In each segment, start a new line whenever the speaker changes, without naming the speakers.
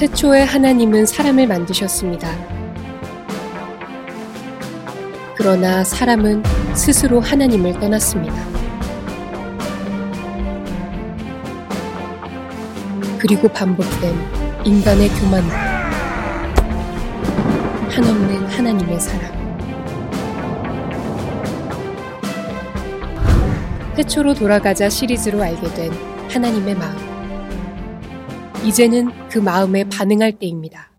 태초에 하나님은 사람을 만드셨습니다. 그러나 사람은 스스로 하나님을 떠났습니다. 그리고 반복된 인간의 교만, 한없는 하나님의 사랑. 태초로 돌아가자 시리즈로 알게 된 하나님의 마음. 이제는 그 마음에 반응할 때입니다.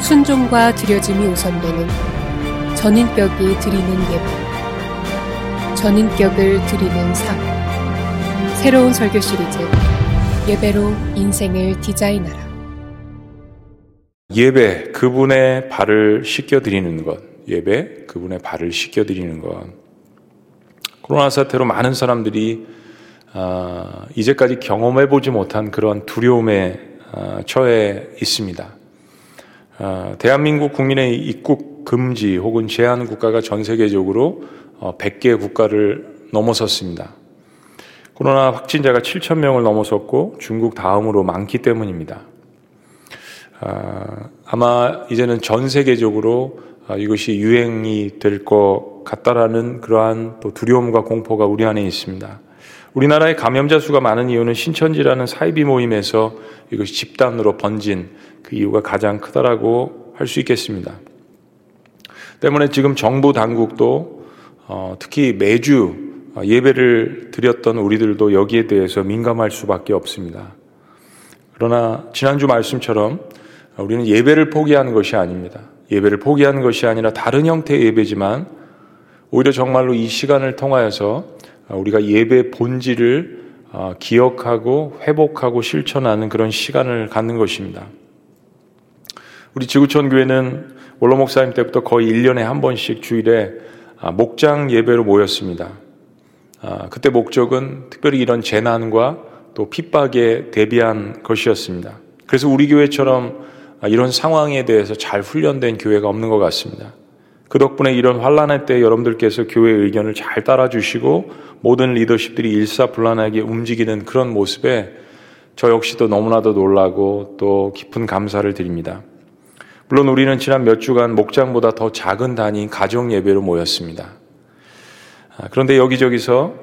순종과 드려짐이 우선되는 전인격이 드리는 예배. 전인격을 드리는 삶. 새로운 설교 시리즈 예배로 인생을 디자인하라.
예배 그분의 발을 씻겨 드리는 것. 예배 그분의 발을 씻겨 드리는 것. 코로나 사태로 많은 사람들이 아, 이제까지 경험해 보지 못한 그런 두려움에 아, 처해 있습니다. 아, 대한민국 국민의 입국 금지 혹은 제한 국가가 전 세계적으로 100개 어, 국가를 넘어섰습니다. 코로나 확진자가 7천 명을 넘어섰고 중국 다음으로 많기 때문입니다. 아, 아마 이제는 전 세계적으로 아, 이것이 유행이 될 것 같다라는 그러한 또 두려움과 공포가 우리 안에 있습니다. 우리나라의 감염자 수가 많은 이유는 신천지라는 사이비 모임에서 이것이 집단으로 번진 그 이유가 가장 크다라고 할 수 있겠습니다. 때문에 지금 정부 당국도 어, 특히 매주 예배를 드렸던 우리들도 여기에 대해서 민감할 수밖에 없습니다. 그러나 지난주 말씀처럼 우리는 예배를 포기하는 것이 아닙니다. 예배를 포기하는 것이 아니라 다른 형태의 예배지만 오히려 정말로 이 시간을 통하여서 우리가 예배 본질을 어, 기억하고 회복하고 실천하는 그런 시간을 갖는 것입니다. 우리 지구촌 교회는 원로 목사님 때부터 거의 1년에 한 번씩 주일에 아, 목장 예배로 모였습니다. 아, 그때 목적은 특별히 이런 재난과 또 핍박에 대비한 것이었습니다. 그래서 우리 교회처럼 아, 이런 상황에 대해서 잘 훈련된 교회가 없는 것 같습니다. 그 덕분에 이런 환란할 때 여러분들께서 교회의 의견을 잘 따라주시고 모든 리더십들이 일사불란하게 움직이는 그런 모습에 저 역시도 너무나도 놀라고 또 깊은 감사를 드립니다. 물론 우리는 지난 몇 주간 목장보다 더 작은 단위 가정 예배로 모였습니다. 아, 그런데 여기저기서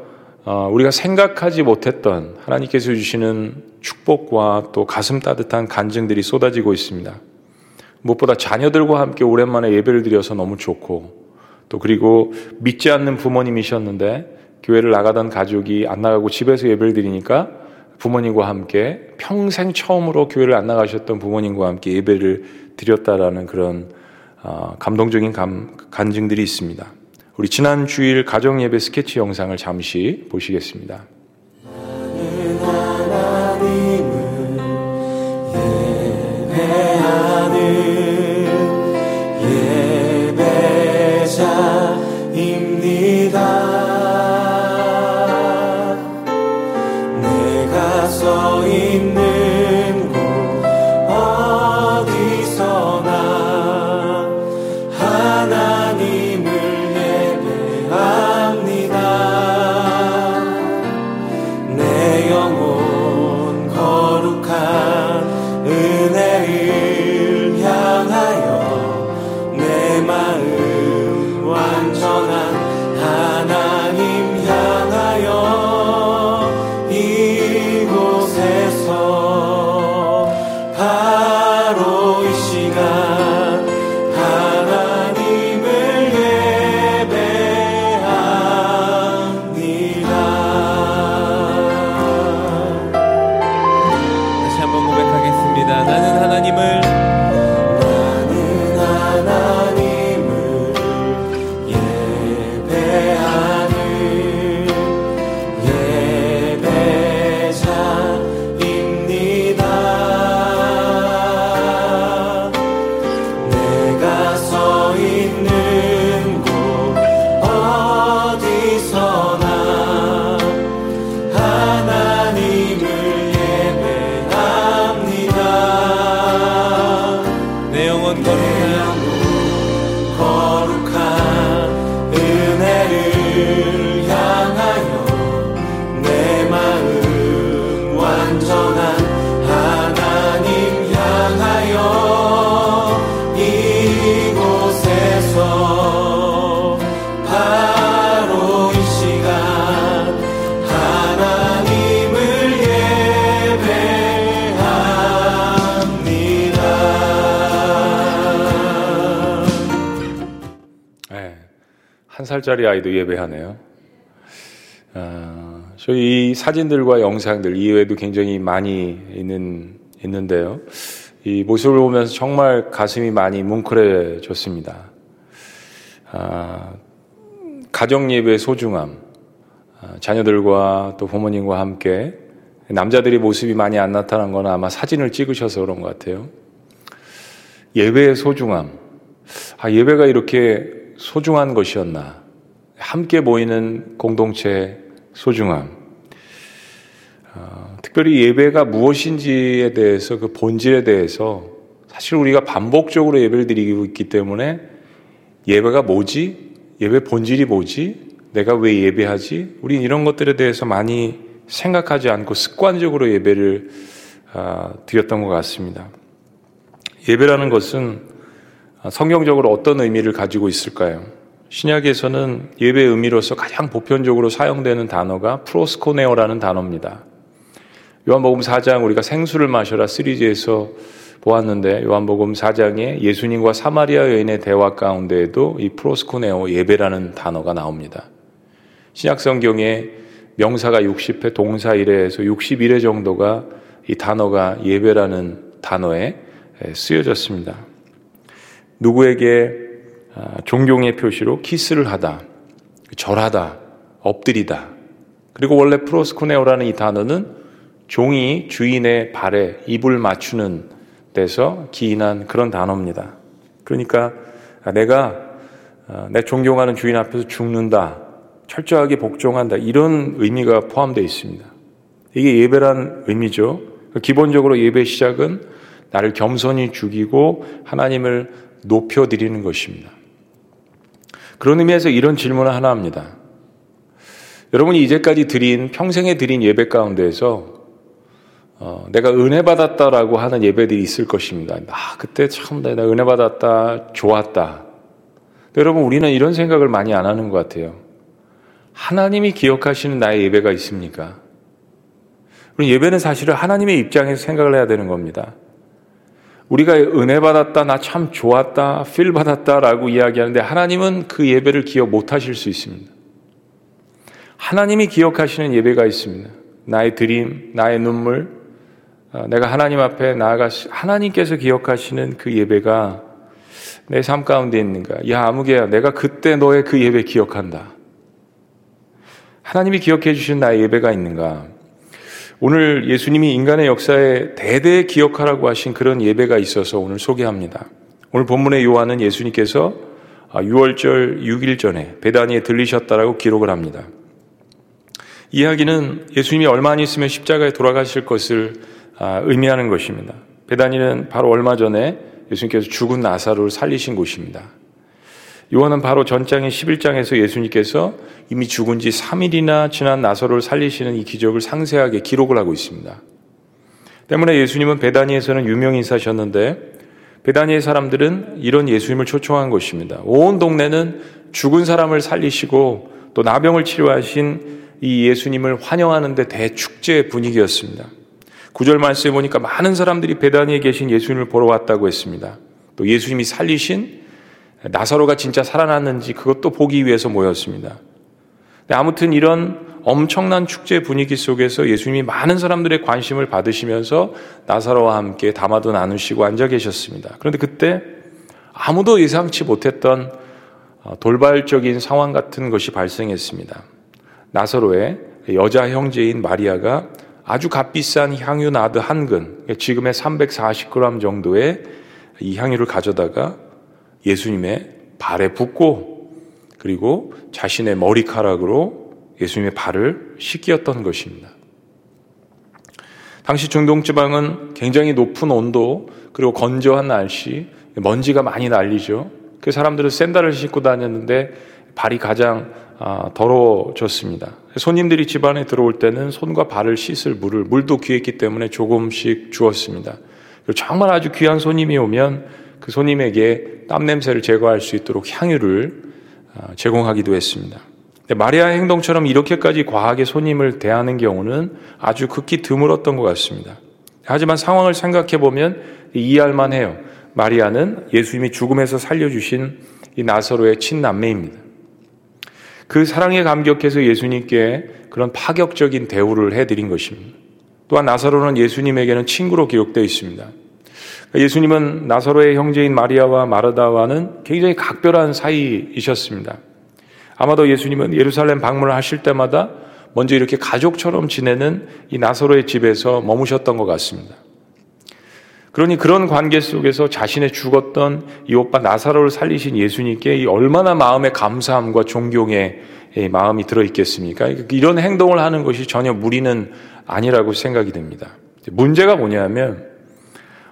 어, 우리가 생각하지 못했던 하나님께서 주시는 축복과 또 가슴 따뜻한 간증들이 쏟아지고 있습니다. 무엇보다 자녀들과 함께 오랜만에 예배를 드려서 너무 좋고 또 그리고 믿지 않는 부모님이셨는데 교회를 나가던 가족이 안 나가고 집에서 예배를 드리니까 부모님과 함께 평생 처음으로 교회를 안 나가셨던 부모님과 함께 예배를 드렸다라는 그런 어, 감동적인 감, 간증들이 있습니다. 우리 지난 주일 가정 예배 스케치 영상을 잠시 보시겠습니다. 살짜리 아이도 예배하네요. 아, 저희 이 사진들과 영상들 이외에도 굉장히 많이 있는, 있는데요. 이 모습을 보면서 정말 가슴이 많이 뭉클해졌습니다. 아, 가정 예배의 소중함, 아, 자녀들과 또 부모님과 함께 남자들이 모습이 많이 안 나타난 건 아마 사진을 찍으셔서 그런 것 같아요. 예배의 소중함. 아, 예배가 이렇게 소중한 것이었나. 함께 모이는 공동체의 소중함. 어, 특별히 예배가 무엇인지에 대해서 그 본질에 대해서 사실 우리가 반복적으로 예배를 드리고 있기 때문에 예배가 뭐지? 예배 본질이 뭐지? 내가 왜 예배하지? 우리 이런 것들에 대해서 많이 생각하지 않고 습관적으로 예배를 어, 드렸던 것 같습니다. 예배라는 것은 성경적으로 어떤 의미를 가지고 있을까요? 신약에서는 예배 의미로서 가장 보편적으로 사용되는 단어가 프로스코네오라는 단어입니다. 요한복음 4장 우리가 생수를 마셔라 시리즈에서 보았는데 요한복음 4장에 예수님과 사마리아 여인의 대화 가운데에도 이 프로스코네오 예배라는 단어가 나옵니다. 신약 성경에 명사가 60회, 동사 1회에서 61회 정도가 이 단어가 예배라는 단어에 쓰여졌습니다. 누구에게 아, 존경의 표시로 키스를 하다, 절하다, 엎드리다. 그리고 원래 프로스코네오라는 이 단어는 종이 주인의 발에 입을 맞추는 데서 기인한 그런 단어입니다. 그러니까 내가 아, 내 존경하는 주인 앞에서 죽는다, 철저하게 복종한다 이런 의미가 포함되어 있습니다. 이게 예배란 의미죠. 기본적으로 예배 시작은 나를 겸손히 죽이고 하나님을 높여드리는 것입니다. 그런 의미에서 이런 질문을 하나 합니다. 여러분이 이제까지 드린, 평생에 드린 예배 가운데에서 어, 내가 은혜 받았다라고 하는 예배들이 있을 것입니다. 아, 그때 참 내가 은혜 받았다, 좋았다. 여러분, 우리는 이런 생각을 많이 안 하는 것 같아요. 하나님이 기억하시는 나의 예배가 있습니까? 예배는 사실은 하나님의 입장에서 생각을 해야 되는 겁니다. 우리가 은혜 받았다, 나 참 좋았다, 필 받았다라고 이야기하는데 하나님은 그 예배를 기억 못 하실 수 있습니다. 하나님이 기억하시는 예배가 있습니다. 나의 드림, 나의 눈물, 어, 내가 하나님 앞에 나아가 하나님께서 기억하시는 그 예배가 내 삶 가운데 있는가? 야, 아무개야, 내가 그때 너의 그 예배 기억한다. 하나님이 기억해 주신 나의 예배가 있는가? 오늘 예수님이 인간의 역사에 대대 기억하라고 하신 그런 예배가 있어서 오늘 소개합니다. 오늘 본문의 요한은 예수님께서 6월절 아, 6일 전에 베다니에 들리셨다라고 기록을 합니다. 이야기는 예수님이 얼마 안 있으면 십자가에 돌아가실 것을 아, 의미하는 것입니다. 베다니는 바로 얼마 전에 예수님께서 죽은 나사로를 살리신 곳입니다. 요한은 바로 전장의 11장에서 예수님께서 이미 죽은 지 3일이나 지난 나사로를 살리시는 이 기적을 상세하게 기록을 하고 있습니다. 때문에 예수님은 베다니에서는 유명 인사셨는데 베다니의 사람들은 이런 예수님을 초청한 것입니다. 온 동네는 죽은 사람을 살리시고 또 나병을 치료하신 이 예수님을 환영하는데 대축제 분위기였습니다. 구절 말씀에 보니까 많은 사람들이 베다니에 계신 예수님을 보러 왔다고 했습니다. 또 예수님이 살리신 나사로가 진짜 살아났는지 그것도 보기 위해서 모였습니다. 아무튼 이런 엄청난 축제 분위기 속에서 예수님이 많은 사람들의 관심을 받으시면서 나사로와 함께 담화도 나누시고 앉아 계셨습니다. 그런데 그때 아무도 예상치 못했던 어, 돌발적인 상황 같은 것이 발생했습니다. 나사로의 여자 형제인 마리아가 아주 값비싼 향유 나드 한 근, 지금의 340g 정도의 이 향유를 가져다가 예수님의 발에 붓고 그리고 자신의 머리카락으로 예수님의 발을 씻겼던 것입니다. 당시 중동 지방은 굉장히 높은 온도 그리고 건조한 날씨 먼지가 많이 날리죠. 그 사람들은 샌들을 신고 다녔는데 발이 가장 아, 더러워졌습니다. 손님들이 집 안에 들어올 때는 손과 발을 씻을 물을 물도 귀했기 때문에 조금씩 주었습니다. 정말 아주 귀한 손님이 오면 그 손님에게 땀 냄새를 제거할 수 있도록 향유를 아, 제공하기도 했습니다. 마리아의 행동처럼 이렇게까지 과하게 손님을 대하는 경우는 아주 극히 드물었던 것 같습니다. 하지만 상황을 생각해 보면 이해할 만 해요. 마리아는 예수님이 죽음에서 살려주신 이 나사로의 친남매입니다. 그 사랑에 감격해서 예수님께 그런 파격적인 대우를 해드린 것입니다. 또한 나사로는 예수님에게는 친구로 기록되어 있습니다. 예수님은 나사로의 형제인 마리아와 마르다와는 굉장히 각별한 사이이셨습니다. 아마도 예수님은 예루살렘 방문을 하실 때마다 먼저 이렇게 가족처럼 지내는 이 나사로의 집에서 머무셨던 것 같습니다. 그러니 그런 관계 속에서 자신의 죽었던 이 오빠 나사로를 살리신 예수님께 얼마나 마음의 감사함과 존경의 마음이 들어있겠습니까? 이런 행동을 하는 것이 전혀 무리는 아니라고 생각이 됩니다. 문제가 뭐냐면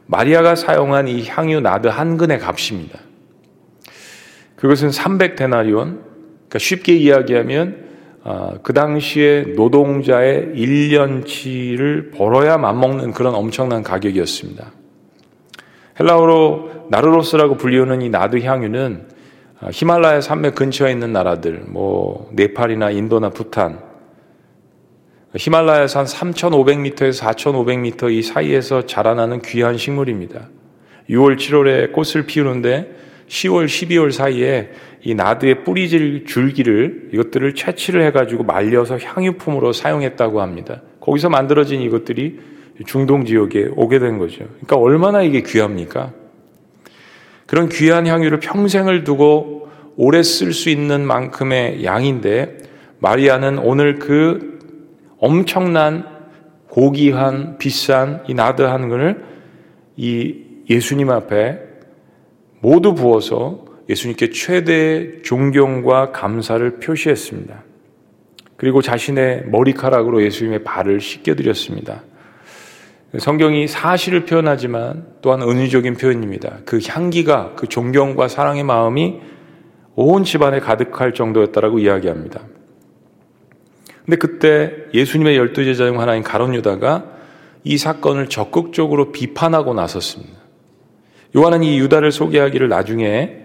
마리아가 사용한 이 향유 나드 한 근의 값입니다. 그것은 300데나리온, 그러니까 쉽게 이야기하면 아, 그 당시에 노동자의 1년치를 벌어야 맞먹는 그런 엄청난 가격이었습니다. 헬라어로 나르로스라고 불리우는 이 나드 향유는 아, 히말라야 산맥 근처에 있는 나라들, 뭐 네팔이나 인도나 부탄, 히말라야 산 3,500m에서 4,500m 이 사이에서 자라나는 귀한 식물입니다. 6월, 7월에 꽃을 피우는데 10월, 12월 사이에 이 나드의 뿌리질 줄기를 이것들을 채취를 해가지고 말려서 향유품으로 사용했다고 합니다. 거기서 만들어진 이것들이 중동 지역에 오게 된 거죠. 그러니까 얼마나 이게 귀합니까? 그런 귀한 향유를 평생을 두고 오래 쓸 수 있는 만큼의 양인데 마리아는 오늘 그 엄청난 고귀한 비싼 이 나드한 것을 이 예수님 앞에 모두 부어서 예수님께 최대의 존경과 감사를 표시했습니다. 그리고 자신의 머리카락으로 예수님의 발을 씻겨드렸습니다. 성경이 사실을 표현하지만 또한 은유적인 표현입니다. 그 향기가 그 존경과 사랑의 마음이 온 집안에 가득할 정도였다라고 이야기합니다. 근데 그때 예수님의 열두 제자 중 하나인 가론 유다가 이 사건을 적극적으로 비판하고 나섰습니다. 요한은 이 유다를 소개하기를 나중에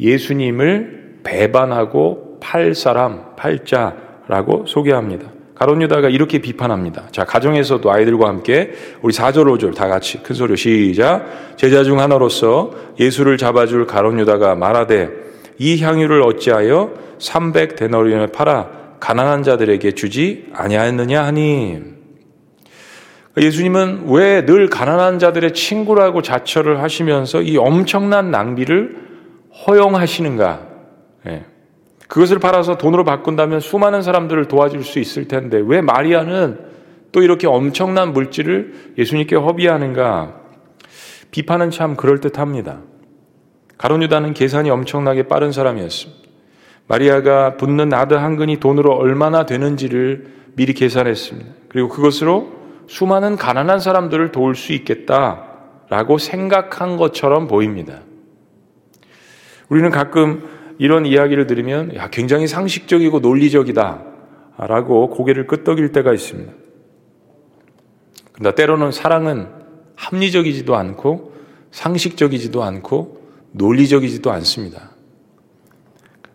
예수님을 배반하고 팔 사람, 팔자라고 소개합니다. 가론 유다가 이렇게 비판합니다. 자, 가정에서도 아이들과 함께 우리 4절, 5절 다 같이 큰 소리로 시작. 제자 중 하나로서 예수를 잡아줄 가론 유다가 말하되 이 향유를 어찌하여 300 데너리온에 팔아 가난한 자들에게 주지 아니하였느냐 하니 예수님은 왜 늘 가난한 자들의 친구라고 자처를 하시면서 이 엄청난 낭비를 허용하시는가? 예. 그것을 팔아서 돈으로 바꾼다면 수많은 사람들을 도와줄 수 있을 텐데 왜 마리아는 또 이렇게 엄청난 물질을 예수님께 허비하는가? 비판은 참 그럴듯합니다. 가론 유다는 계산이 엄청나게 빠른 사람이었습니다. 마리아가 붓는 나드 한 근이 돈으로 얼마나 되는지를 미리 계산했습니다. 그리고 그것으로 수많은 가난한 사람들을 도울 수 있겠다라고 생각한 것처럼 보입니다. 우리는 가끔 이런 이야기를 들으면 야, 굉장히 상식적이고 논리적이다. 라고 고개를 끄덕일 때가 있습니다. 그러나 때로는 사랑은 합리적이지도 않고 상식적이지도 않고 논리적이지도 않습니다.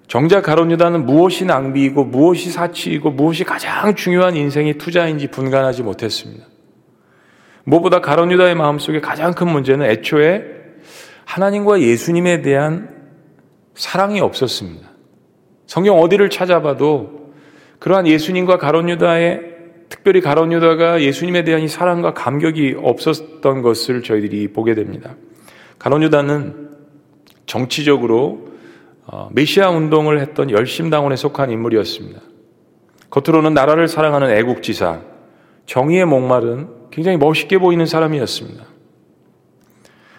정작 가론 유다는 무엇이 낭비이고 무엇이 사치이고 무엇이 가장 중요한 인생의 투자인지 분간하지 못했습니다. 무엇보다 가론 유다의 마음속에 가장 큰 문제는 애초에 하나님과 예수님에 대한 사랑이 없었습니다. 성경 어디를 찾아봐도 그러한 예수님과 가론유다의 특별히 가론유다가 예수님에 대한 이 사랑과 감격이 없었던 것을 저희들이 보게 됩니다. 가론유다는 정치적으로 어, 메시아 운동을 했던 열심당원에 속한 인물이었습니다. 겉으로는 나라를 사랑하는 애국지사, 정의의 목마른 굉장히 멋있게 보이는 사람이었습니다.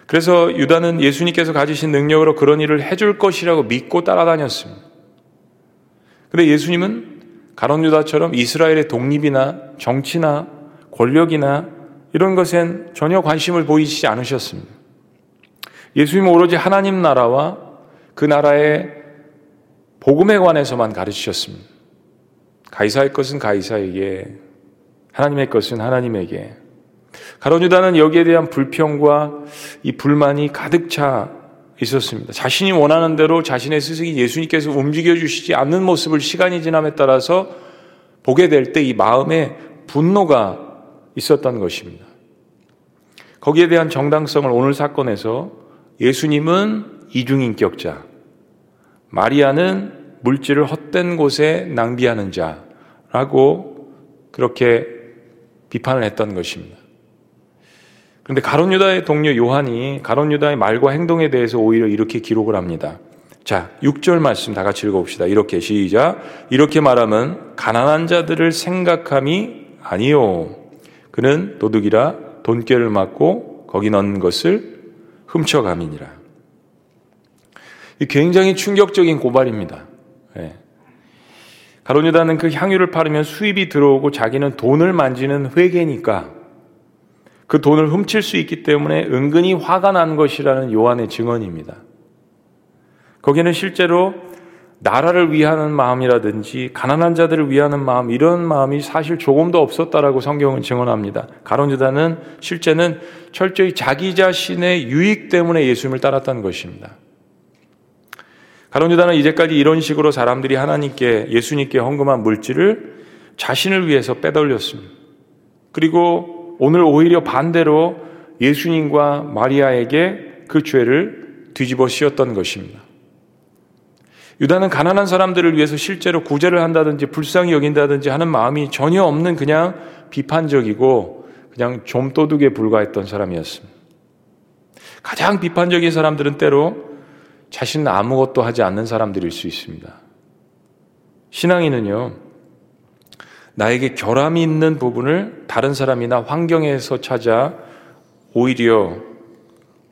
그래서 유다는 예수님께서 가지신 능력으로 그런 일을 해줄 것이라고 믿고 따라다녔습니다. 근데 예수님은 가론 유다처럼 이스라엘의 독립이나 정치나 권력이나 이런 것엔 전혀 관심을 보이시지 않으셨습니다. 예수님은 오로지 하나님 나라와 그 나라의 복음에 관해서만 가르치셨습니다. 가이사의 것은 가이사에게, 하나님의 것은 하나님에게. 가론유다는 여기에 대한 불평과 이 불만이 가득 차 있었습니다. 자신이 원하는 대로 자신의 스승이 예수님께서 움직여 주시지 않는 모습을 시간이 지남에 따라서 보게 될 때 이 마음에 분노가 있었던 것입니다. 거기에 대한 정당성을 오늘 사건에서 예수님은 이중인격자, 마리아는 물질을 헛된 곳에 낭비하는 자라고 그렇게 비판을 했던 것입니다. 그런데 가론 유다의 동료 요한이 가론 유다의 말과 행동에 대해서 오히려 이렇게 기록을 합니다. 자, 6절 말씀 다 같이 읽어봅시다. 이렇게 시작. 이렇게 말하면 가난한 자들을 생각함이 아니요. 그는 도둑이라 돈깨를 맞고 거기 넣은 것을 훔쳐감이니라. 굉장히 충격적인 고발입니다. 네. 가론 유다는 그 향유를 팔으면 수입이 들어오고 자기는 돈을 만지는 회계니까 그 돈을 훔칠 수 있기 때문에 은근히 화가 난 것이라는 요한의 증언입니다. 거기는 실제로 나라를 위하는 마음이라든지 가난한 자들을 위하는 마음 이런 마음이 사실 조금도 없었다라고 성경은 증언합니다. 가론 유다는 실제는 철저히 자기 자신의 유익 때문에 예수님을 따랐다는 것입니다. 가론 유다는 이제까지 이런 식으로 사람들이 하나님께 예수님께 헌금한 물질을 자신을 위해서 빼돌렸습니다. 그리고 오늘 오히려 반대로 예수님과 마리아에게 그 죄를 뒤집어 씌웠던 것입니다. 유다는 가난한 사람들을 위해서 실제로 구제를 한다든지 불쌍히 여긴다든지 하는 마음이 전혀 없는 그냥 비판적이고 그냥 좀도둑에 불과했던 사람이었습니다. 가장 비판적인 사람들은 때로 자신은 아무것도 하지 않는 사람들일 수 있습니다. 신앙인은요, 나에게 결함이 있는 부분을 다른 사람이나 환경에서 찾아 오히려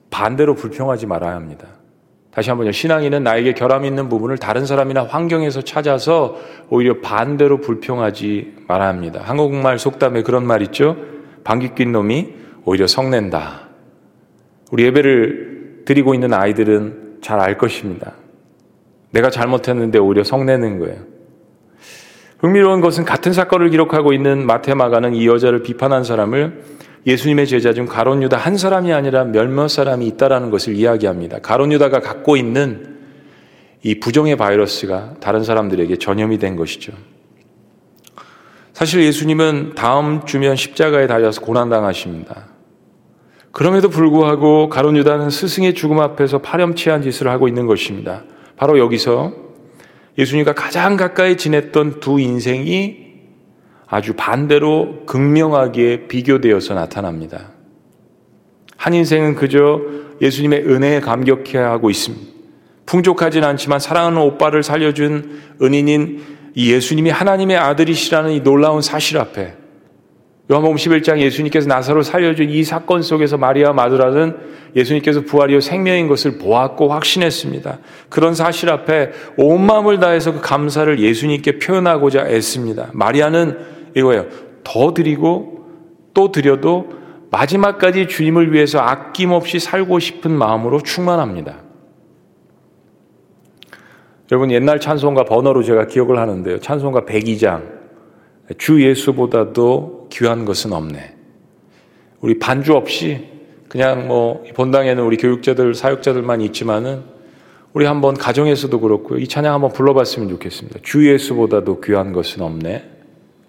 반대로 불평하지 말아야 합니다. 다시 한번요. 신앙인은 나에게 결함이 있는 부분을 다른 사람이나 환경에서 찾아서 오히려 반대로 불평하지 말아야 합니다. 한국말 속담에 그런 말 있죠? 방귀 낀 놈이 오히려 성낸다. 우리 예배를 드리고 있는 아이들은 잘 알 것입니다. 내가 잘못했는데 오히려 성내는 거예요. 흥미로운 것은 같은 사건을 기록하고 있는 마테마가는 이 여자를 비판한 사람을 예수님의 제자 중 가론 유다 한 사람이 아니라 몇몇 사람이 있다라는 것을 이야기합니다. 가론 유다가 갖고 있는 이 부정의 바이러스가 다른 사람들에게 전염이 된 것이죠. 사실 예수님은 다음 주면 십자가에 달려서 고난당하십니다. 그럼에도 불구하고 가론 유다는 스승의 죽음 앞에서 파렴치한 짓을 하고 있는 것입니다. 바로 여기서 예수님과 가장 가까이 지냈던 두 인생이 아주 반대로 극명하게 비교되어서 나타납니다. 한 인생은 그저 예수님의 은혜에 감격해 하고 있습니다. 풍족하진 않지만 사랑하는 오빠를 살려준 은인인 이 예수님이 하나님의 아들이시라는 이 놀라운 사실 앞에 요한복음 11장 예수님께서 나사로 살려준 이 사건 속에서 마리아 마드라는 예수님께서 부활이요 생명인 것을 보았고 확신했습니다. 그런 사실 앞에 온 마음을 다해서 그 감사를 예수님께 표현하고자 애씁니다. 마리아는 이거예요. 더 드리고 또 드려도 마지막까지 주님을 위해서 아낌없이 살고 싶은 마음으로 충만합니다. 여러분 옛날 찬송가 번호로 제가 기억을 하는데요. 찬송가 102장 주 예수보다도 귀한 것은 없네. 우리 반주 없이 그냥 뭐 본당에는 우리 교육자들 사역자들만 있지만은 우리 한번 가정에서도 그렇고요. 이 찬양 한번 불러봤으면 좋겠습니다. 주 예수보다도 귀한 것은 없네.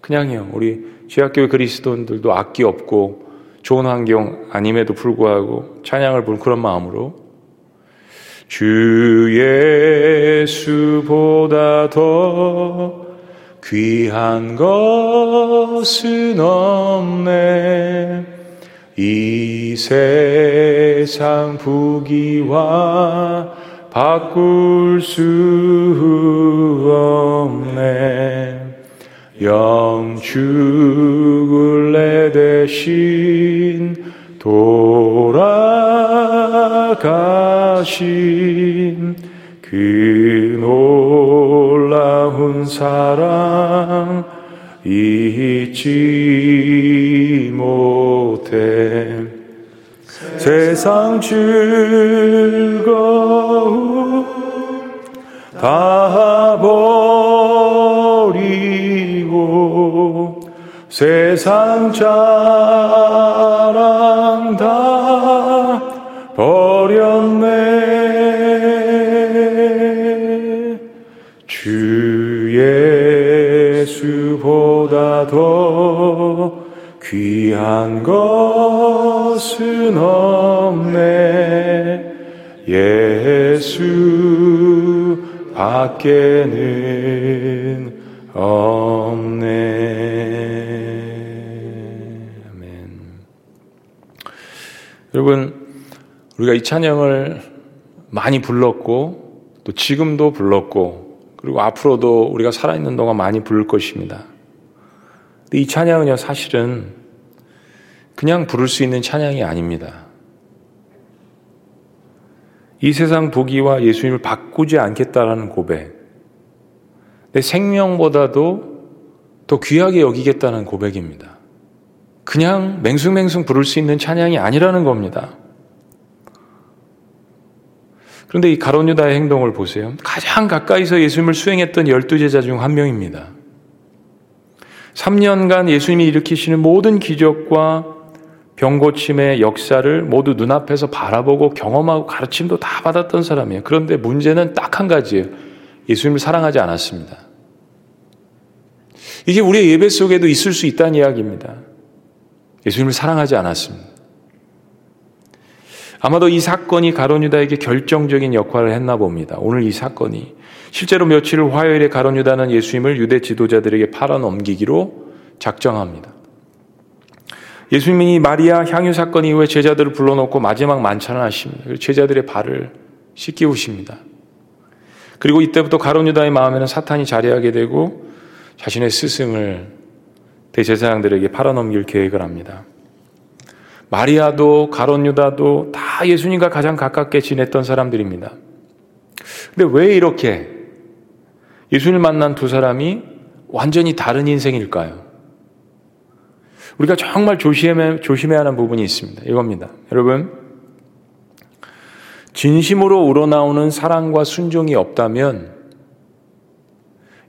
그냥요. 우리 지학교회 그리스도인들도 악기 없고 좋은 환경 아님에도 불구하고 찬양을 부른 그런 마음으로 주 예수보다 더 귀한 것은 없네. 이 세상 부귀와 바꿀 수 없네. 영축을 내 대신 돌아가신 그 잊지 못해. 세상 즐거움 다 버리고 세상 자랑 다 더 귀한 것은 없네. 예수 밖에는 없네. 아멘. 여러분 우리가 이 찬양을 많이 불렀고 또 지금도 불렀고 그리고 앞으로도 우리가 살아있는 동안 많이 부를 것입니다. 근데 이 찬양은요 사실은 그냥 부를 수 있는 찬양이 아닙니다. 이 세상 보기와 예수님을 바꾸지 않겠다라는 고백. 내 생명보다도 더 귀하게 여기겠다는 고백입니다. 그냥 맹숭맹숭 부를 수 있는 찬양이 아니라는 겁니다. 그런데 이 가론유다의 행동을 보세요. 가장 가까이서 예수님을 수행했던 열두 제자 중 한 명입니다. 3년간 예수님이 일으키시는 모든 기적과 병고침의 역사를 모두 눈앞에서 바라보고 경험하고 가르침도 다 받았던 사람이에요. 그런데 문제는 딱 한 가지예요. 예수님을 사랑하지 않았습니다. 이게 우리의 예배 속에도 있을 수 있다는 이야기입니다. 예수님을 사랑하지 않았습니다. 아마도 이 사건이 가론유다에게 결정적인 역할을 했나 봅니다. 오늘 이 사건이 실제로 며칠 후 화요일에 가론유다는 예수님을 유대 지도자들에게 팔아넘기기로 작정합니다. 예수님이 마리아 향유 사건 이후에 제자들을 불러놓고 마지막 만찬을 하십니다. 제자들의 발을 씻기우십니다. 그리고 이때부터 가론유다의 마음에는 사탄이 자리하게 되고 자신의 스승을 대제사장들에게 팔아넘길 계획을 합니다. 마리아도 가론 유다도 다 예수님과 가장 가깝게 지냈던 사람들입니다. 근데 왜 이렇게 예수님을 만난 두 사람이 완전히 다른 인생일까요? 우리가 정말 조심해, 조심해야 하는 부분이 있습니다. 이겁니다. 여러분, 진심으로 우러나오는 사랑과 순종이 없다면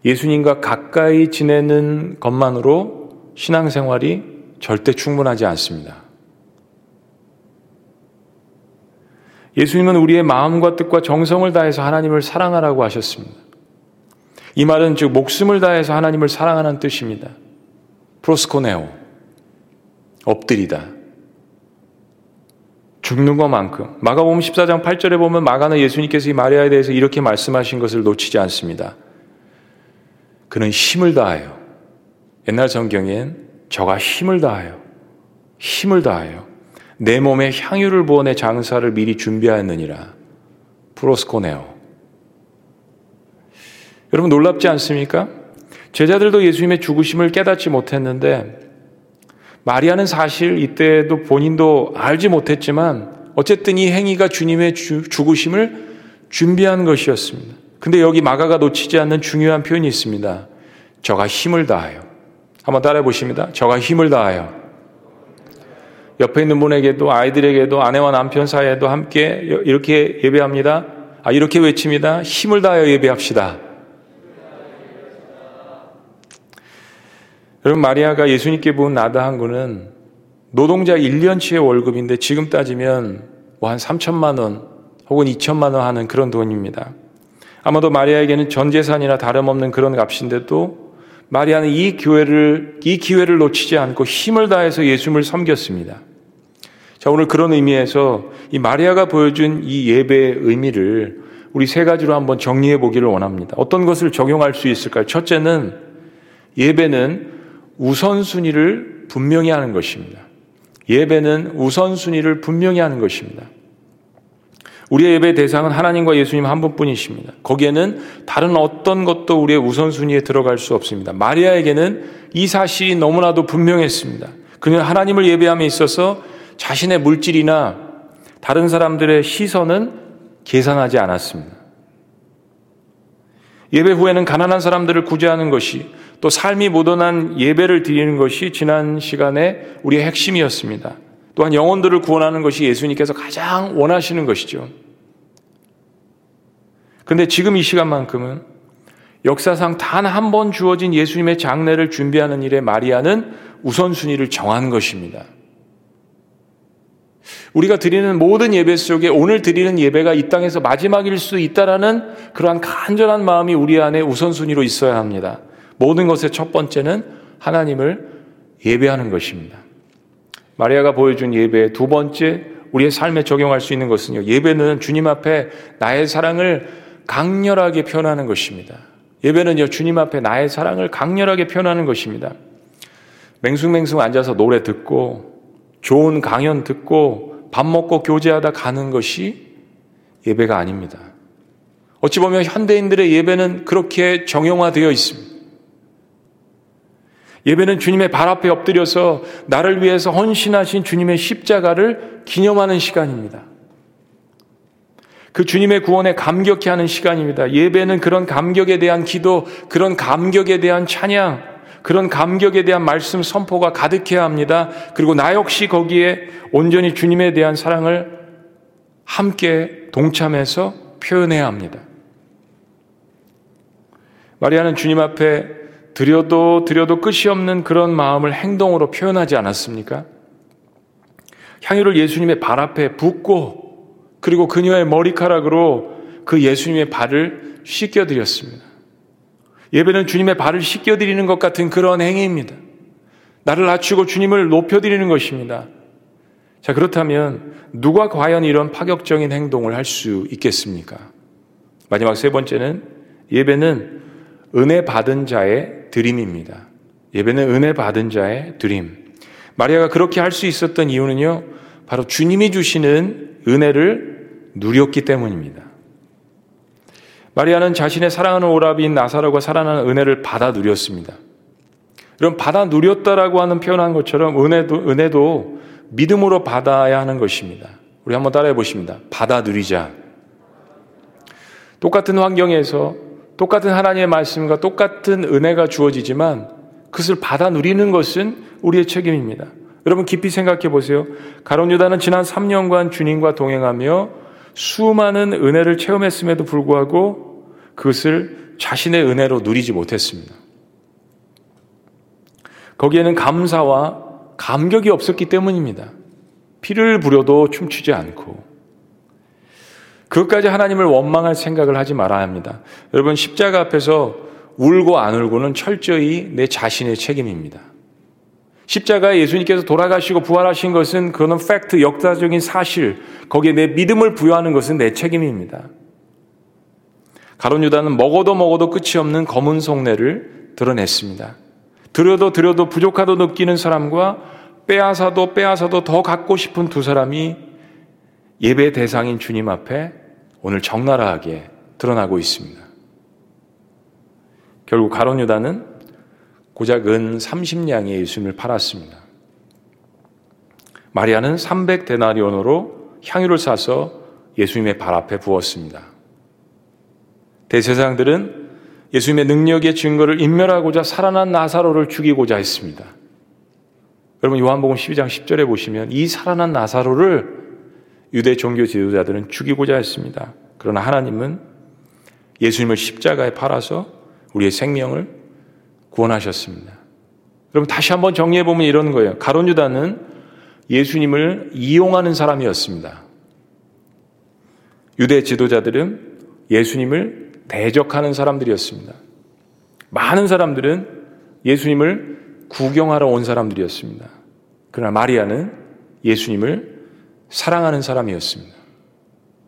예수님과 가까이 지내는 것만으로 신앙생활이 절대 충분하지 않습니다. 예수님은 우리의 마음과 뜻과 정성을 다해서 하나님을 사랑하라고 하셨습니다. 이 말은 즉 목숨을 다해서 하나님을 사랑하는 뜻입니다. 프로스코네오. 엎드리다. 죽는 것만큼. 마가복음 14장 8절에 보면 마가는 예수님께서 이 마리아에 대해서 이렇게 말씀하신 것을 놓치지 않습니다. 그는 힘을 다하여. 옛날 성경엔 저가 힘을 다하여. 힘을 다하여. 내 몸에 향유를 부어 장사를 미리 준비하였느니라. 프로스코네오. 여러분 놀랍지 않습니까? 제자들도 예수님의 죽으심을 깨닫지 못했는데 마리아는 사실 이때도 본인도 알지 못했지만 어쨌든 이 행위가 주님의 주, 죽으심을 준비한 것이었습니다. 근데 여기 마가가 놓치지 않는 중요한 표현이 있습니다. 저가 힘을 다하여. 한번 따라해 보십니다. 저가 힘을 다하여. 옆에 있는 분에게도 아이들에게도 아내와 남편 사이에도 함께 이렇게 예배합니다. 아, 이렇게 외칩니다. 힘을 다하여 예배합시다. 여러분 마리아가 예수님께 부은 나다 항구는 노동자 1년치의 월급인데 지금 따지면 뭐 한 3천만 원 혹은 2천만 원 하는 그런 돈입니다. 아마도 마리아에게는 전 재산이나 다름없는 그런 값인데도 마리아는 이 교회를 이 기회를 놓치지 않고 힘을 다해서 예수님을 섬겼습니다. 자, 오늘 그런 의미에서 이 마리아가 보여준 이 예배의 의미를 우리 세 가지로 한번 정리해 보기를 원합니다. 어떤 것을 적용할 수 있을까요? 첫째는 예배는 우선순위를 분명히 하는 것입니다. 예배는 우선순위를 분명히 하는 것입니다. 우리의 예배 대상은 하나님과 예수님 한 분뿐이십니다. 거기에는 다른 어떤 것도 우리의 우선순위에 들어갈 수 없습니다. 마리아에게는 이 사실이 너무나도 분명했습니다. 그는 하나님을 예배함에 있어서 자신의 물질이나 다른 사람들의 시선은 계산하지 않았습니다. 예배 후에는 가난한 사람들을 구제하는 것이 또 삶이 묻어난 예배를 드리는 것이 지난 시간에 우리의 핵심이었습니다. 또한 영혼들을 구원하는 것이 예수님께서 가장 원하시는 것이죠. 그런데 지금 이 시간만큼은 역사상 단 한 번 주어진 예수님의 장례를 준비하는 일에 마리아는 우선순위를 정한 것입니다. 우리가 드리는 모든 예배 속에 오늘 드리는 예배가 이 땅에서 마지막일 수 있다라는 그러한 간절한 마음이 우리 안에 우선순위로 있어야 합니다. 모든 것의 첫 번째는 하나님을 예배하는 것입니다. 마리아가 보여준 예배의 두 번째 우리의 삶에 적용할 수 있는 것은요. 예배는 주님 앞에 나의 사랑을 강렬하게 표현하는 것입니다. 예배는요. 주님 앞에 나의 사랑을 강렬하게 표현하는 것입니다. 맹숭맹숭 앉아서 노래 듣고 좋은 강연 듣고 밥 먹고 교제하다 가는 것이 예배가 아닙니다. 어찌 보면 현대인들의 예배는 그렇게 정형화되어 있습니다. 예배는 주님의 발 앞에 엎드려서 나를 위해서 헌신하신 주님의 십자가를 기념하는 시간입니다. 그 주님의 구원에 감격해 하는 시간입니다. 예배는 그런 감격에 대한 기도, 그런 감격에 대한 찬양, 그런 감격에 대한 말씀 선포가 가득해야 합니다. 그리고 나 역시 거기에 온전히 주님에 대한 사랑을 함께 동참해서 표현해야 합니다. 마리아는 주님 앞에 드려도 드려도 끝이 없는 그런 마음을 행동으로 표현하지 않았습니까? 향유를 예수님의 발 앞에 붓고 그리고 그녀의 머리카락으로 그 예수님의 발을 씻겨드렸습니다. 예배는 주님의 발을 씻겨드리는 것 같은 그런 행위입니다. 나를 낮추고 주님을 높여드리는 것입니다. 자, 그렇다면 누가 과연 이런 파격적인 행동을 할 수 있겠습니까? 마지막 세 번째는 예배는 은혜 받은 자의 드림입니다. 예배는 은혜 받은 자의 드림. 마리아가 그렇게 할 수 있었던 이유는요, 바로 주님이 주시는 은혜를 누렸기 때문입니다. 마리아는 자신의 사랑하는 오라비인 나사로가 살아나는 은혜를 받아 누렸습니다. 그럼 받아 누렸다라고 하는 표현한 것처럼 은혜도, 은혜도 믿음으로 받아야 하는 것입니다. 우리 한번 따라해 보십니다. 받아 누리자. 똑같은 환경에서 똑같은 하나님의 말씀과 똑같은 은혜가 주어지지만 그것을 받아 누리는 것은 우리의 책임입니다. 여러분 깊이 생각해 보세요. 가론 유다는 지난 3년간 주님과 동행하며 수많은 은혜를 체험했음에도 불구하고 그것을 자신의 은혜로 누리지 못했습니다. 거기에는 감사와 감격이 없었기 때문입니다. 피를 부려도 춤추지 않고 그것까지 하나님을 원망할 생각을 하지 말아야 합니다. 여러분 십자가 앞에서 울고 안 울고는 철저히 내 자신의 책임입니다. 십자가에 예수님께서 돌아가시고 부활하신 것은 그거는 팩트, 역사적인 사실, 거기에 내 믿음을 부여하는 것은 내 책임입니다. 가론 유다는 먹어도 먹어도 끝이 없는 검은 속내를 드러냈습니다. 들여도 들여도 부족하도 느끼는 사람과 빼앗아도 빼앗아도 더 갖고 싶은 두 사람이 예배 대상인 주님 앞에 오늘 적나라하게 드러나고 있습니다. 결국 가론 유다는 고작 은 30냥의 예수님을 팔았습니다. 마리아는 300데나리온으로 향유를 사서 예수님의 발 앞에 부었습니다. 대세상들은 예수님의 능력의 증거를 인멸하고자 살아난 나사로를 죽이고자 했습니다. 여러분 요한복음 12장 10절에 보시면 이 살아난 나사로를 유대 종교 지도자들은 죽이고자 했습니다. 그러나 하나님은 예수님을 십자가에 팔아서 우리의 생명을 구원하셨습니다. 여러분 다시 한번 정리해 보면 이런 거예요. 가론 유다는 예수님을 이용하는 사람이었습니다. 유대 지도자들은 예수님을 대적하는 사람들이었습니다. 많은 사람들은 예수님을 구경하러 온 사람들이었습니다. 그러나 마리아는 예수님을 사랑하는 사람이었습니다.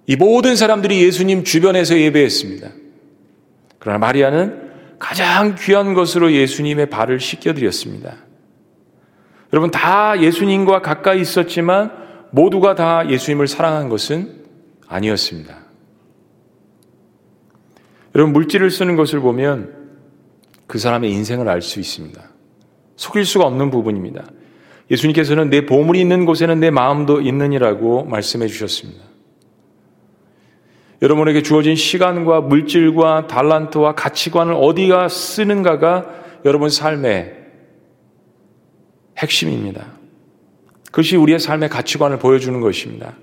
이 모든 사람들이 예수님 주변에서 예배했습니다. 그러나 마리아는 가장 귀한 것으로 예수님의 발을 씻겨드렸습니다. 여러분, 다 예수님과 가까이 있었지만 모두가 다 예수님을 사랑한 것은 아니었습니다. 여러분, 물질을 쓰는 것을 보면 그 사람의 인생을 알 수 있습니다. 속일 수가 없는 부분입니다. 예수님께서는 내 보물이 있는 곳에는 내 마음도 있느니라고 말씀해 주셨습니다. 여러분에게 주어진 시간과 물질과 달란트와 가치관을 어디가 쓰는가가 여러분 삶의 핵심입니다. 그것이 우리의 삶의 가치관을 보여주는 것입니다.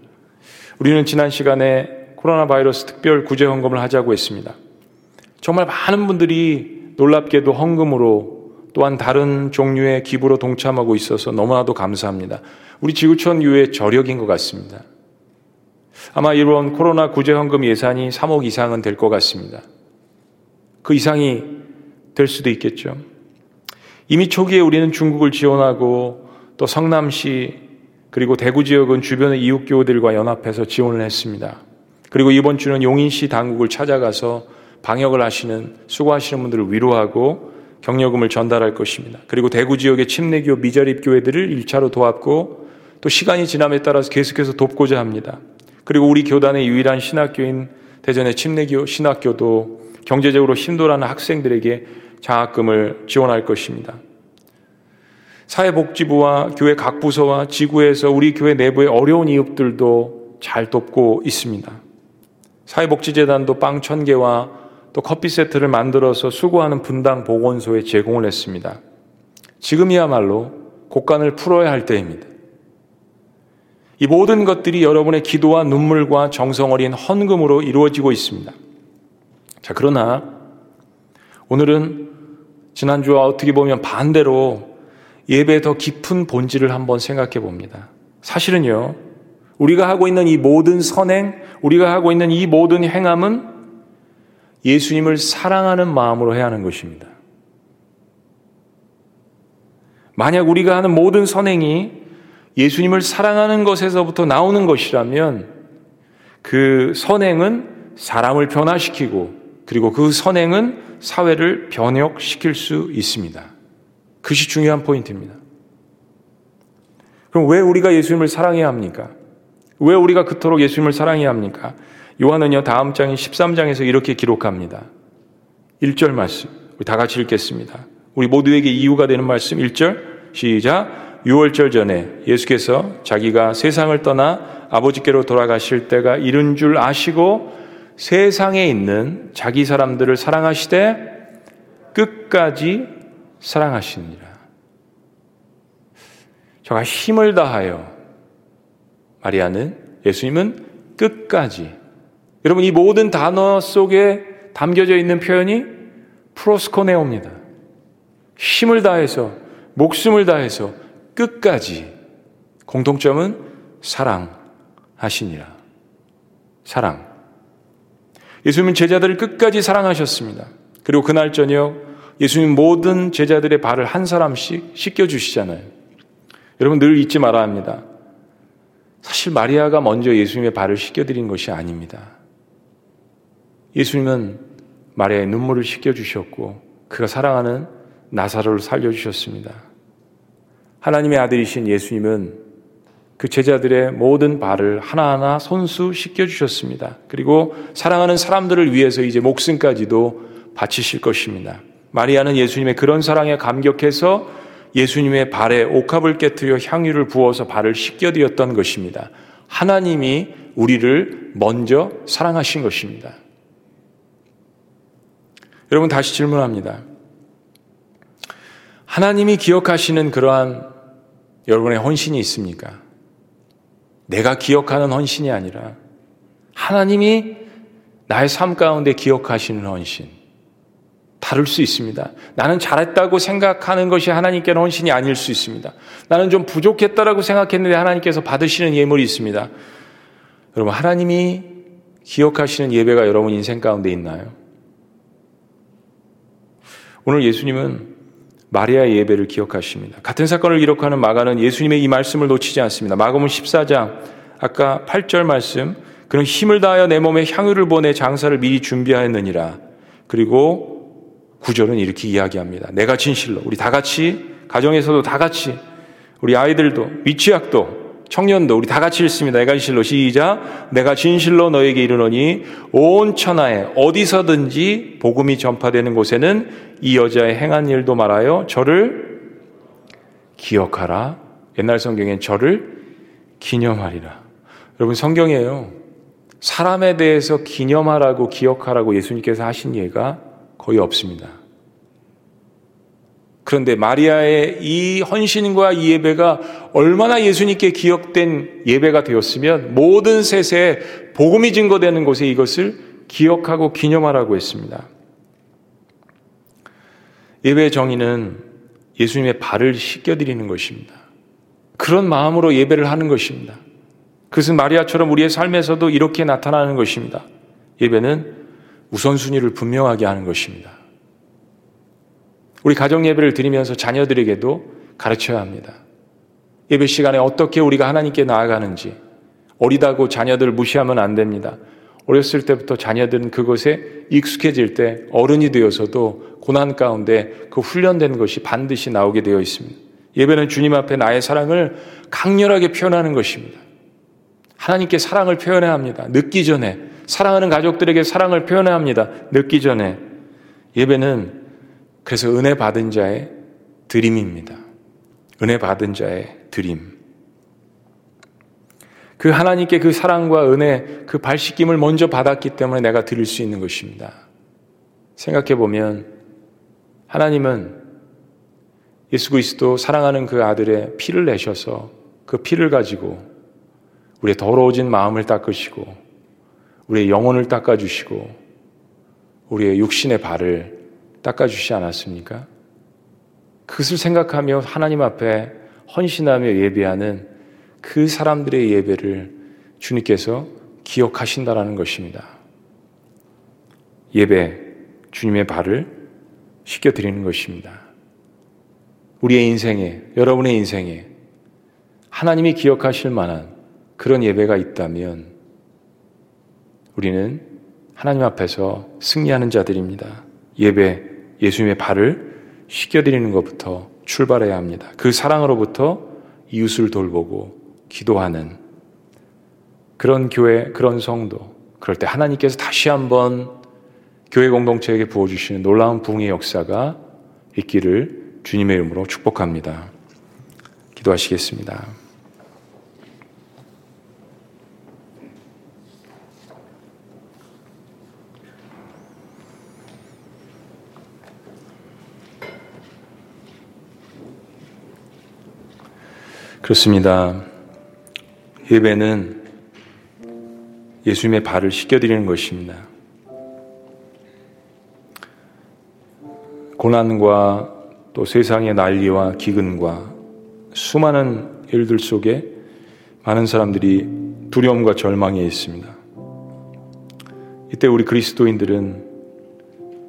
우리는 지난 시간에 코로나 바이러스 특별 구제 헌금을 하자고 했습니다. 정말 많은 분들이 놀랍게도 헌금으로 또한 다른 종류의 기부로 동참하고 있어서 너무나도 감사합니다. 우리 지구촌 유의 저력인 것 같습니다. 아마 이번 코로나 구제 헌금 예산이 3억 이상은 될 것 같습니다. 그 이상이 될 수도 있겠죠. 이미 초기에 우리는 중국을 지원하고 또 성남시 그리고 대구 지역은 주변의 이웃교회들과 연합해서 지원을 했습니다. 그리고 이번 주는 용인시 당국을 찾아가서 방역을 하시는 수고하시는 분들을 위로하고 격려금을 전달할 것입니다. 그리고 대구 지역의 침례교 미자립 교회들을 1차로 도왔고 또 시간이 지남에 따라서 계속해서 돕고자 합니다. 그리고 우리 교단의 유일한 신학교인 대전의 침례교 신학교도 경제적으로 힘들어하는 학생들에게 장학금을 지원할 것입니다. 사회복지부와 교회 각 부서와 지구에서 우리 교회 내부의 어려운 이웃들도 잘 돕고 있습니다. 사회복지재단도 빵 천개와 또 커피 세트를 만들어서 수고하는 분당 보건소에 제공을 했습니다. 지금이야말로 곡간을 풀어야 할 때입니다. 이 모든 것들이 여러분의 기도와 눈물과 정성 어린 헌금으로 이루어지고 있습니다. 자, 그러나 오늘은 지난주와 어떻게 보면 반대로 예배의 더 깊은 본질을 한번 생각해 봅니다. 사실은요, 우리가 하고 있는 이 모든 선행, 우리가 하고 있는 이 모든 행함은 예수님을 사랑하는 마음으로 해야 하는 것입니다. 만약 우리가 하는 모든 선행이 예수님을 사랑하는 것에서부터 나오는 것이라면 그 선행은 사람을 변화시키고 그리고 그 선행은 사회를 변혁시킬 수 있습니다. 그것이 중요한 포인트입니다. 그럼 왜 우리가 예수님을 사랑해야 합니까? 왜 우리가 그토록 예수님을 사랑해야 합니까? 요한은요, 다음 장인 13장에서 이렇게 기록합니다. 1절 말씀. 우리 다 같이 읽겠습니다. 우리 모두에게 이유가 되는 말씀 1절. 시작. 6월절 전에 예수께서 자기가 세상을 떠나 아버지께로 돌아가실 때가 이른 줄 아시고 세상에 있는 자기 사람들을 사랑하시되 끝까지 사랑하시니라. 저가 힘을 다하여 마리아는 예수님은 끝까지 여러분 이 모든 단어 속에 담겨져 있는 표현이 프로스코네오입니다. 힘을 다해서 목숨을 다해서 끝까지 공통점은 사랑하시니라. 사랑. 예수님은 제자들을 끝까지 사랑하셨습니다. 그리고 그날 저녁 예수님 모든 제자들의 발을 한 사람씩 씻겨주시잖아요. 여러분 늘 잊지 말아야 합니다. 사실 마리아가 먼저 예수님의 발을 씻겨드린 것이 아닙니다. 예수님은 마리아의 눈물을 씻겨주셨고 그가 사랑하는 나사로를 살려주셨습니다. 하나님의 아들이신 예수님은 그 제자들의 모든 발을 하나하나 손수 씻겨주셨습니다. 그리고 사랑하는 사람들을 위해서 이제 목숨까지도 바치실 것입니다. 마리아는 예수님의 그런 사랑에 감격해서 예수님의 발에 옥합을 깨뜨려 향유를 부어서 발을 씻겨드렸던 것입니다. 하나님이 우리를 먼저 사랑하신 것입니다. 여러분 다시 질문합니다. 하나님이 기억하시는 그러한 여러분의 헌신이 있습니까? 내가 기억하는 헌신이 아니라 하나님이 나의 삶 가운데 기억하시는 헌신. 다를 수 있습니다. 나는 잘했다고 생각하는 것이 하나님께는 헌신이 아닐 수 있습니다. 나는 좀 부족했다라고 생각했는데 하나님께서 받으시는 예물이 있습니다. 여러분, 하나님이 기억하시는 예배가 여러분 인생 가운데 있나요? 오늘 예수님은 마리아의 예배를 기억하십니다. 같은 사건을 기록하는 마가는 예수님의 이 말씀을 놓치지 않습니다. 마가문 14장, 아까 8절 말씀, 그런 힘을 다하여 내 몸에 향유를 보내 장사를 미리 준비하였느니라. 그리고 구절은 이렇게 이야기합니다. 내가 진실로 우리 다 같이 가정에서도 다 같이 우리 아이들도 미취학도 청년도 우리 다 같이 읽습니다. 내가 진실로 시작. 내가 진실로 너에게 이르노니 온 천하에 어디서든지 복음이 전파되는 곳에는 이 여자의 행한 일도 말하여 저를 기억하라. 옛날 성경엔 저를 기념하리라. 여러분 성경이에요. 사람에 대해서 기념하라고 기억하라고 예수님께서 하신 예가 거의 없습니다. 그런데 마리아의 이 헌신과 이 예배가 얼마나 예수님께 기억된 예배가 되었으면 모든 셋에 복음이 증거되는 곳에 이것을 기억하고 기념하라고 했습니다. 예배의 정의는 예수님의 발을 씻겨드리는 것입니다. 그런 마음으로 예배를 하는 것입니다. 그것은 마리아처럼 우리의 삶에서도 이렇게 나타나는 것입니다. 예배는 우선순위를 분명하게 하는 것입니다. 우리 가정 예배를 드리면서 자녀들에게도 가르쳐야 합니다. 예배 시간에 어떻게 우리가 하나님께 나아가는지 어리다고 자녀들 무시하면 안 됩니다. 어렸을 때부터 자녀들은 그것에 익숙해질 때 어른이 되어서도 고난 가운데 그 훈련된 것이 반드시 나오게 되어 있습니다. 예배는 주님 앞에 나의 사랑을 강렬하게 표현하는 것입니다. 하나님께 사랑을 표현해야 합니다. 늦기 전에 사랑하는 가족들에게 사랑을 표현해야 합니다. 늦기 전에 예배는 그래서 은혜 받은 자의 드림입니다. 은혜 받은 자의 드림. 그 하나님께 그 사랑과 은혜, 그 발씻김을 먼저 받았기 때문에 내가 드릴 수 있는 것입니다. 생각해 보면 하나님은 예수 그리스도 사랑하는 그 아들의 피를 내셔서 그 피를 가지고 우리의 더러워진 마음을 닦으시고 우리의 영혼을 닦아주시고 우리의 육신의 발을 닦아주시지 않았습니까? 그것을 생각하며 하나님 앞에 헌신하며 예배하는 그 사람들의 예배를 주님께서 기억하신다라는 것입니다. 예배, 주님의 발을 씻겨 드리는 것입니다. 우리의 인생에, 여러분의 인생에 하나님이 기억하실 만한 그런 예배가 있다면 우리는 하나님 앞에서 승리하는 자들입니다. 예배, 예수님의 발을 씻겨 드리는 것부터 출발해야 합니다. 그 사랑으로부터 이웃을 돌보고 기도하는 그런 교회, 그런 성도. 그럴 때 하나님께서 다시 한번 교회 공동체에게 부어주시는 놀라운 부흥의 역사가 있기를 주님의 이름으로 축복합니다. 기도하시겠습니다. 그렇습니다. 예배는 예수님의 발을 씻겨드리는 것입니다. 고난과 또 세상의 난리와 기근과 수많은 일들 속에 많은 사람들이 두려움과 절망에 있습니다. 이때 우리 그리스도인들은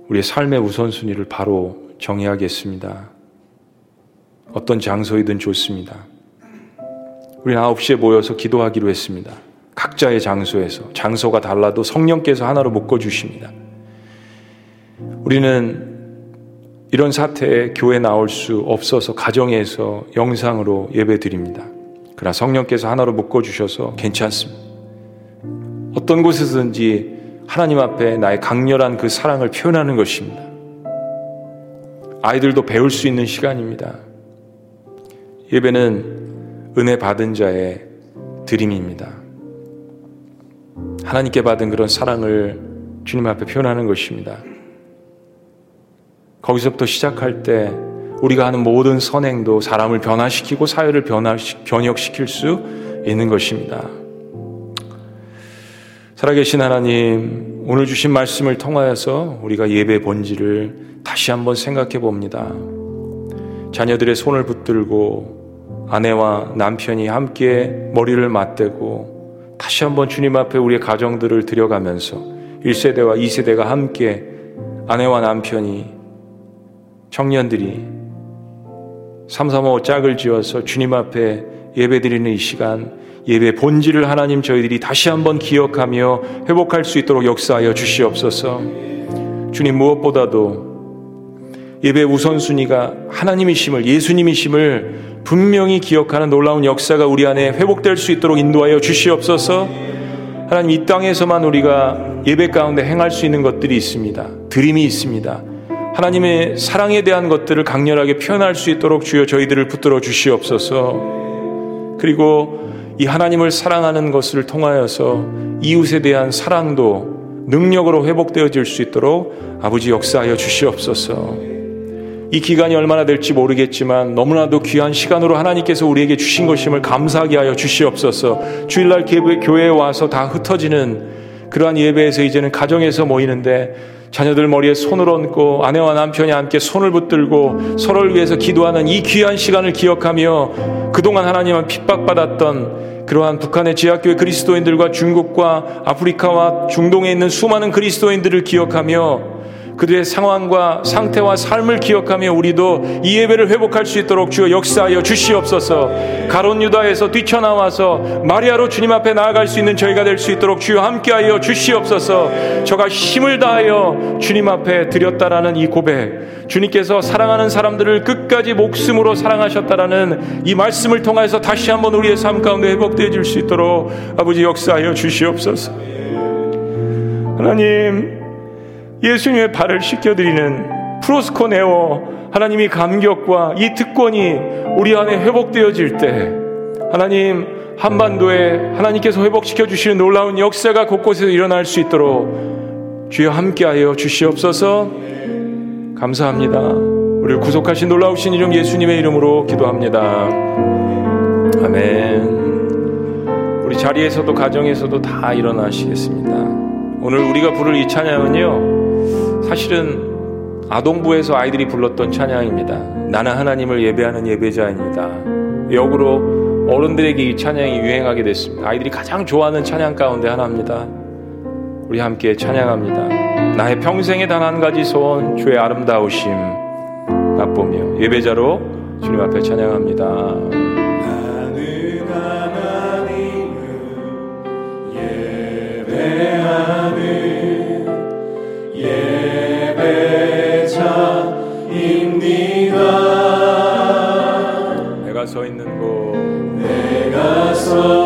우리의 삶의 우선순위를 바로 정해야겠습니다. 어떤 장소이든 좋습니다. 우리는 9시에 모여서 기도하기로 했습니다. 각자의 장소에서 장소가 달라도 성령께서 하나로 묶어 주십니다. 우리는 이런 사태에 교회 나올 수 없어서 가정에서 영상으로 예배 드립니다. 그러나 성령께서 하나로 묶어 주셔서 괜찮습니다. 어떤 곳에서든지 하나님 앞에 나의 강렬한 그 사랑을 표현하는 것입니다. 아이들도 배울 수 있는 시간입니다. 예배는 은혜 받은 자의 드림입니다. 하나님께 받은 그런 사랑을 주님 앞에 표현하는 것입니다. 거기서부터 시작할 때 우리가 하는 모든 선행도 사람을 변화시키고 사회를 변화, 변혁시킬 수 있는 것입니다. 살아계신 하나님, 오늘 주신 말씀을 통하여서 우리가 예배 본질을 다시 한번 생각해 봅니다. 자녀들의 손을 붙들고 아내와 남편이 함께 머리를 맞대고 다시 한번 주님 앞에 우리의 가정들을 들여가면서 1세대와 2세대가 함께 아내와 남편이 청년들이 삼삼오 짝을 지어서 주님 앞에 예배드리는 이 시간 예배 본질을 하나님 저희들이 다시 한번 기억하며 회복할 수 있도록 역사하여 주시옵소서. 주님 무엇보다도 예배 우선순위가 하나님이심을 예수님이심을 분명히 기억하는 놀라운 역사가 우리 안에 회복될 수 있도록 인도하여 주시옵소서. 하나님 이 땅에서만 우리가 예배 가운데 행할 수 있는 것들이 있습니다. 드림이 있습니다. 하나님의 사랑에 대한 것들을 강렬하게 표현할 수 있도록 주여 저희들을 붙들어 주시옵소서. 그리고 이 하나님을 사랑하는 것을 통하여서 이웃에 대한 사랑도 능력으로 회복되어질 수 있도록 아버지 역사하여 주시옵소서. 이 기간이 얼마나 될지 모르겠지만 너무나도 귀한 시간으로 하나님께서 우리에게 주신 것임을 감사하게 하여 주시옵소서. 주일날 교회에 와서 다 흩어지는 그러한 예배에서 이제는 가정에서 모이는데 자녀들 머리에 손을 얹고 아내와 남편이 함께 손을 붙들고 서로를 위해서 기도하는 이 귀한 시간을 기억하며 그동안 하나님은 핍박받았던 그러한 북한의 지하교회 그리스도인들과 중국과 아프리카와 중동에 있는 수많은 그리스도인들을 기억하며 그들의 상황과 상태와 삶을 기억하며 우리도 이 예배를 회복할 수 있도록 주여 역사하여 주시옵소서. 가론 유다에서 뛰쳐나와서 마리아로 주님 앞에 나아갈 수 있는 저희가 될 수 있도록 주여 함께하여 주시옵소서. 저가 힘을 다하여 주님 앞에 드렸다라는 이 고백. 주님께서 사랑하는 사람들을 끝까지 목숨으로 사랑하셨다라는 이 말씀을 통해서 다시 한번 우리의 삶 가운데 회복되어 줄수 있도록 아버지 역사하여 주시옵소서. 하나님, 예수님의 발을 씻겨드리는 프로스코네오 하나님이 감격과 이 특권이 우리 안에 회복되어질 때 하나님 한반도에 하나님께서 회복시켜 주시는 놀라운 역사가 곳곳에서 일어날 수 있도록 주여 함께하여 주시옵소서 감사합니다. 우리를 구속하신 놀라우신 이름 예수님의 이름으로 기도합니다. 아멘. 우리 자리에서도 가정에서도 다 일어나시겠습니다. 오늘 우리가 부를 이 찬양은요. 사실은 아동부에서 아이들이 불렀던 찬양입니다. 나는 하나님을 예배하는 예배자입니다. 역으로 어른들에게 이 찬양이 유행하게 됐습니다. 아이들이 가장 좋아하는 찬양 가운데 하나입니다. 우리 함께 찬양합니다. 나의 평생에 단 한 가지 소원, 주의 아름다우심 맛보며 예배자로 주님 앞에 찬양합니다. 내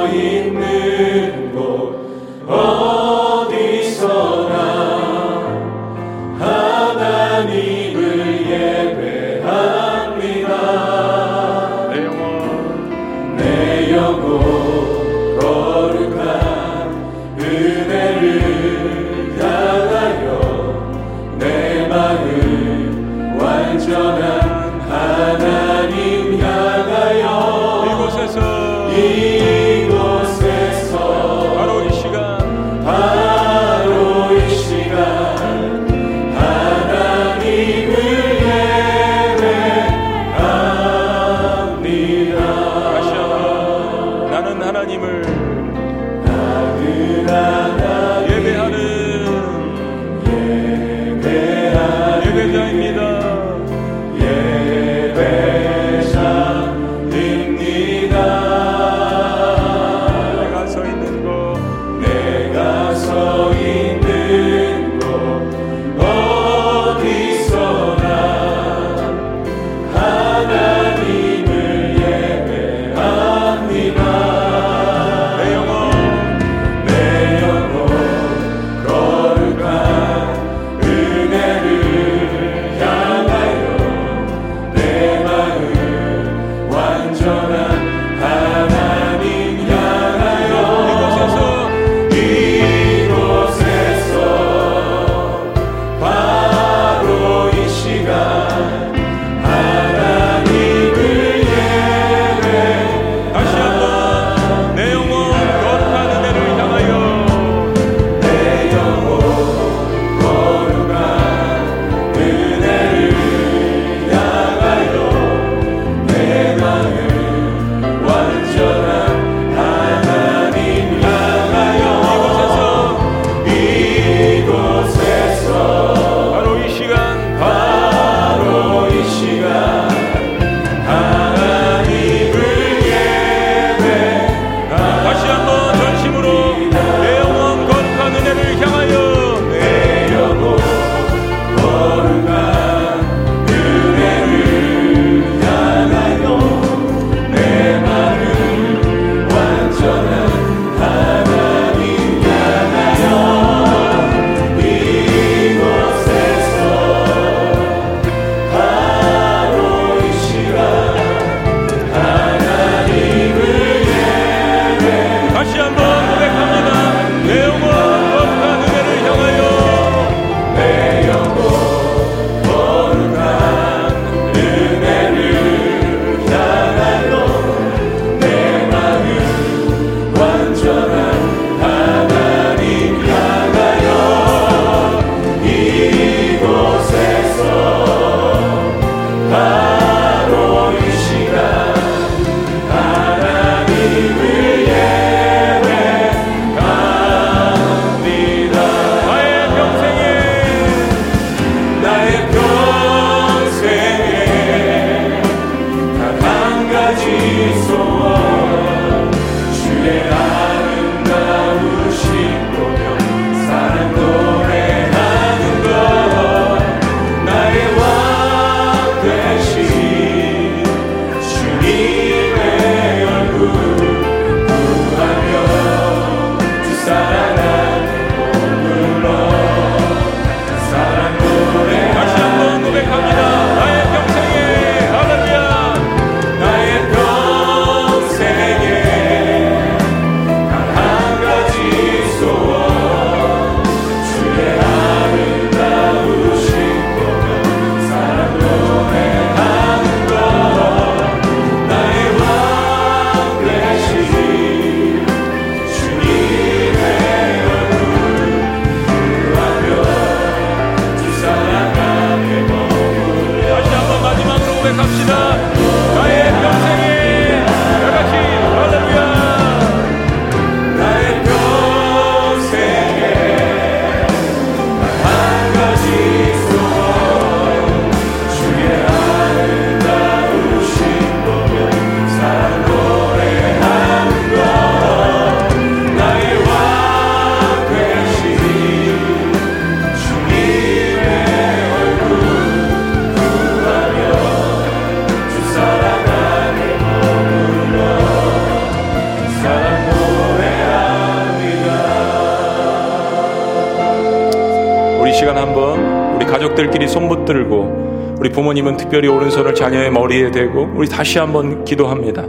우리 부모님은 특별히 오른손을 자녀의 머리에 대고 우리 다시 한번 기도합니다.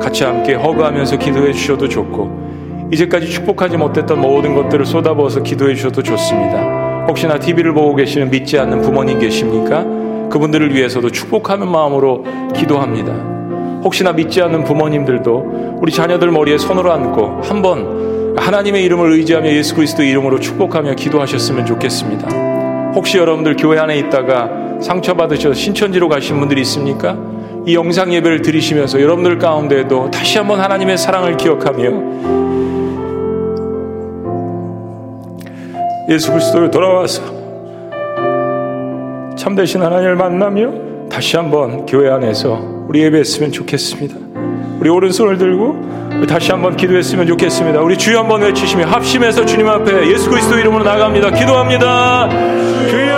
같이 함께 허그하면서 기도해 주셔도 좋고 이제까지 축복하지 못했던 모든 것들을 쏟아부어서 기도해 주셔도 좋습니다. 혹시나 TV를 보고 계시는 믿지 않는 부모님 계십니까? 그분들을 위해서도 축복하는 마음으로 기도합니다. 혹시나 믿지 않는 부모님들도 우리 자녀들 머리에 손을 얹고 한번 하나님의 이름을 의지하며 예수 그리스도 이름으로 축복하며 기도하셨으면 좋겠습니다. 혹시 여러분들 교회 안에 있다가 상처받으셔 신천지로 가신 분들이 있습니까? 이 영상 예배를 드리시면서 여러분들 가운데에도 다시 한번 하나님의 사랑을 기억하며 예수 그리스도로 돌아와서 참되신 하나님을 만나며 다시 한번 교회 안에서 우리 예배했으면 좋겠습니다. 우리 오른손을 들고 다시 한번 기도했으면 좋겠습니다. 우리 주여 한번 외치시며 합심해서 주님 앞에 예수 그리스도 이름으로 나갑니다. 기도합니다. 주여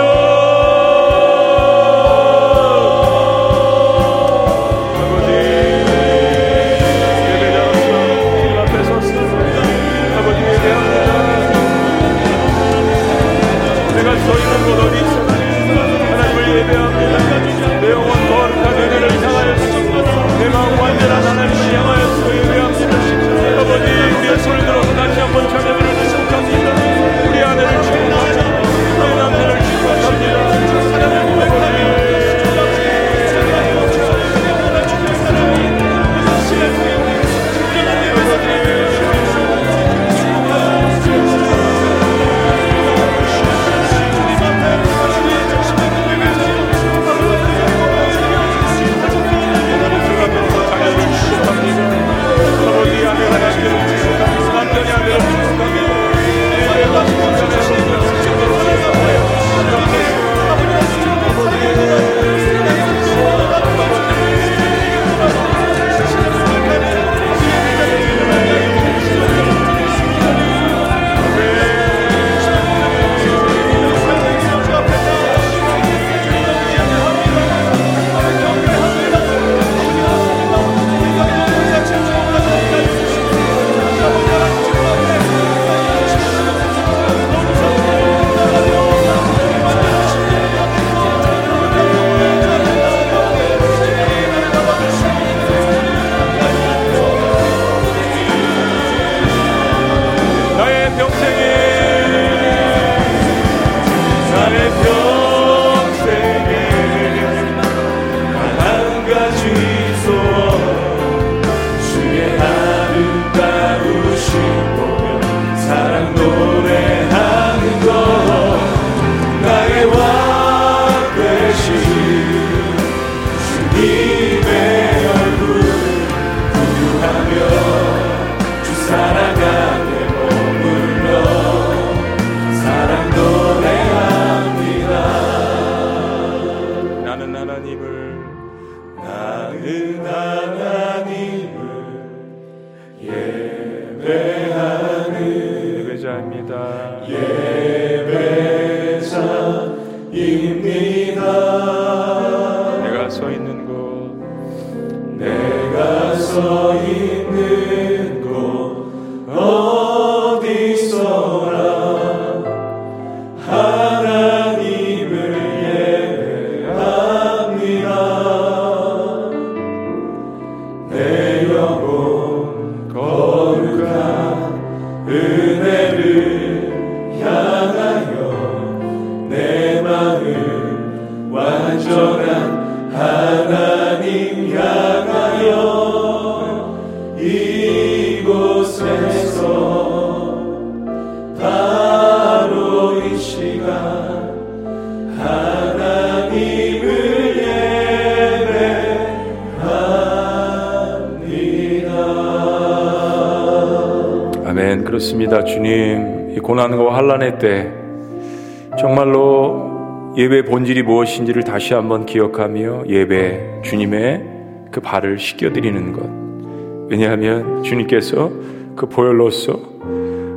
본질이 무엇인지를 다시 한번 기억하며 예배 주님의 그 발을 씻겨드리는 것. 왜냐하면 주님께서 그 보혈로서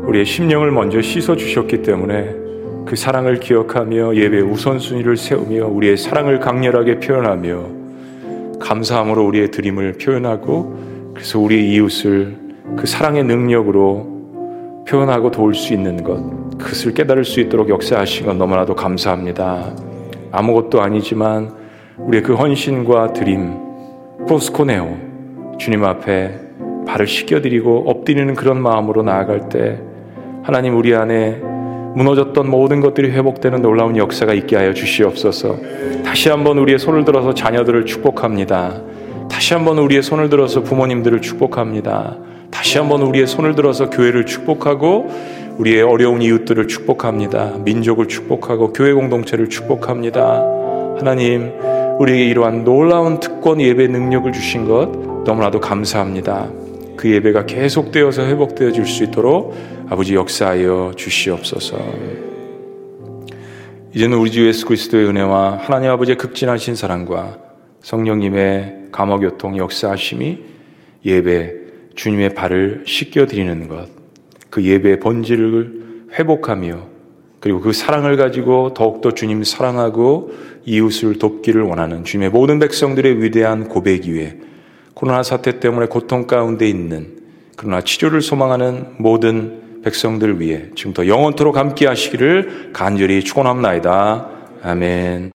우리의 심령을 먼저 씻어 주셨기 때문에 그 사랑을 기억하며 예배 우선순위를 세우며 우리의 사랑을 강렬하게 표현하며 감사함으로 우리의 드림을 표현하고 그래서 우리의 이웃을 그 사랑의 능력으로 표현하고 도울 수 있는 것, 그것을 깨달을 수 있도록 역사하신 건 너무나도 감사합니다. 아무것도 아니지만 우리의 그 헌신과 드림, 포스코네오, 주님 앞에 발을 씻겨드리고 엎드리는 그런 마음으로 나아갈 때 하나님 우리 안에 무너졌던 모든 것들이 회복되는 놀라운 역사가 있게 하여 주시옵소서. 다시 한번 우리의 손을 들어서 자녀들을 축복합니다. 다시 한번 우리의 손을 들어서 부모님들을 축복합니다. 다시 한번 우리의 손을 들어서 교회를 축복하고 우리의 어려운 이웃들을 축복합니다. 민족을 축복하고 교회 공동체를 축복합니다. 하나님, 우리에게 이러한 놀라운 특권 예배 능력을 주신 것 너무나도 감사합니다. 그 예배가 계속되어서 회복되어질 수 있도록 아버지 역사하여 주시옵소서. 이제는 우리 주 예수 그리스도의 은혜와 하나님 아버지의 극진하신 사랑과 성령님의 감화교통 역사하심이 예배 주님의 발을 씻겨 드리는 것, 그 예배의 본질을 회복하며 그리고 그 사랑을 가지고 더욱더 주님 사랑하고 이웃을 돕기를 원하는 주님의 모든 백성들의 위대한 고백 위에 코로나 사태 때문에 고통 가운데 있는 그러나 치료를 소망하는 모든 백성들 위해 지금부터 영원토록 함께 하시기를 간절히 축원합니다. 아멘.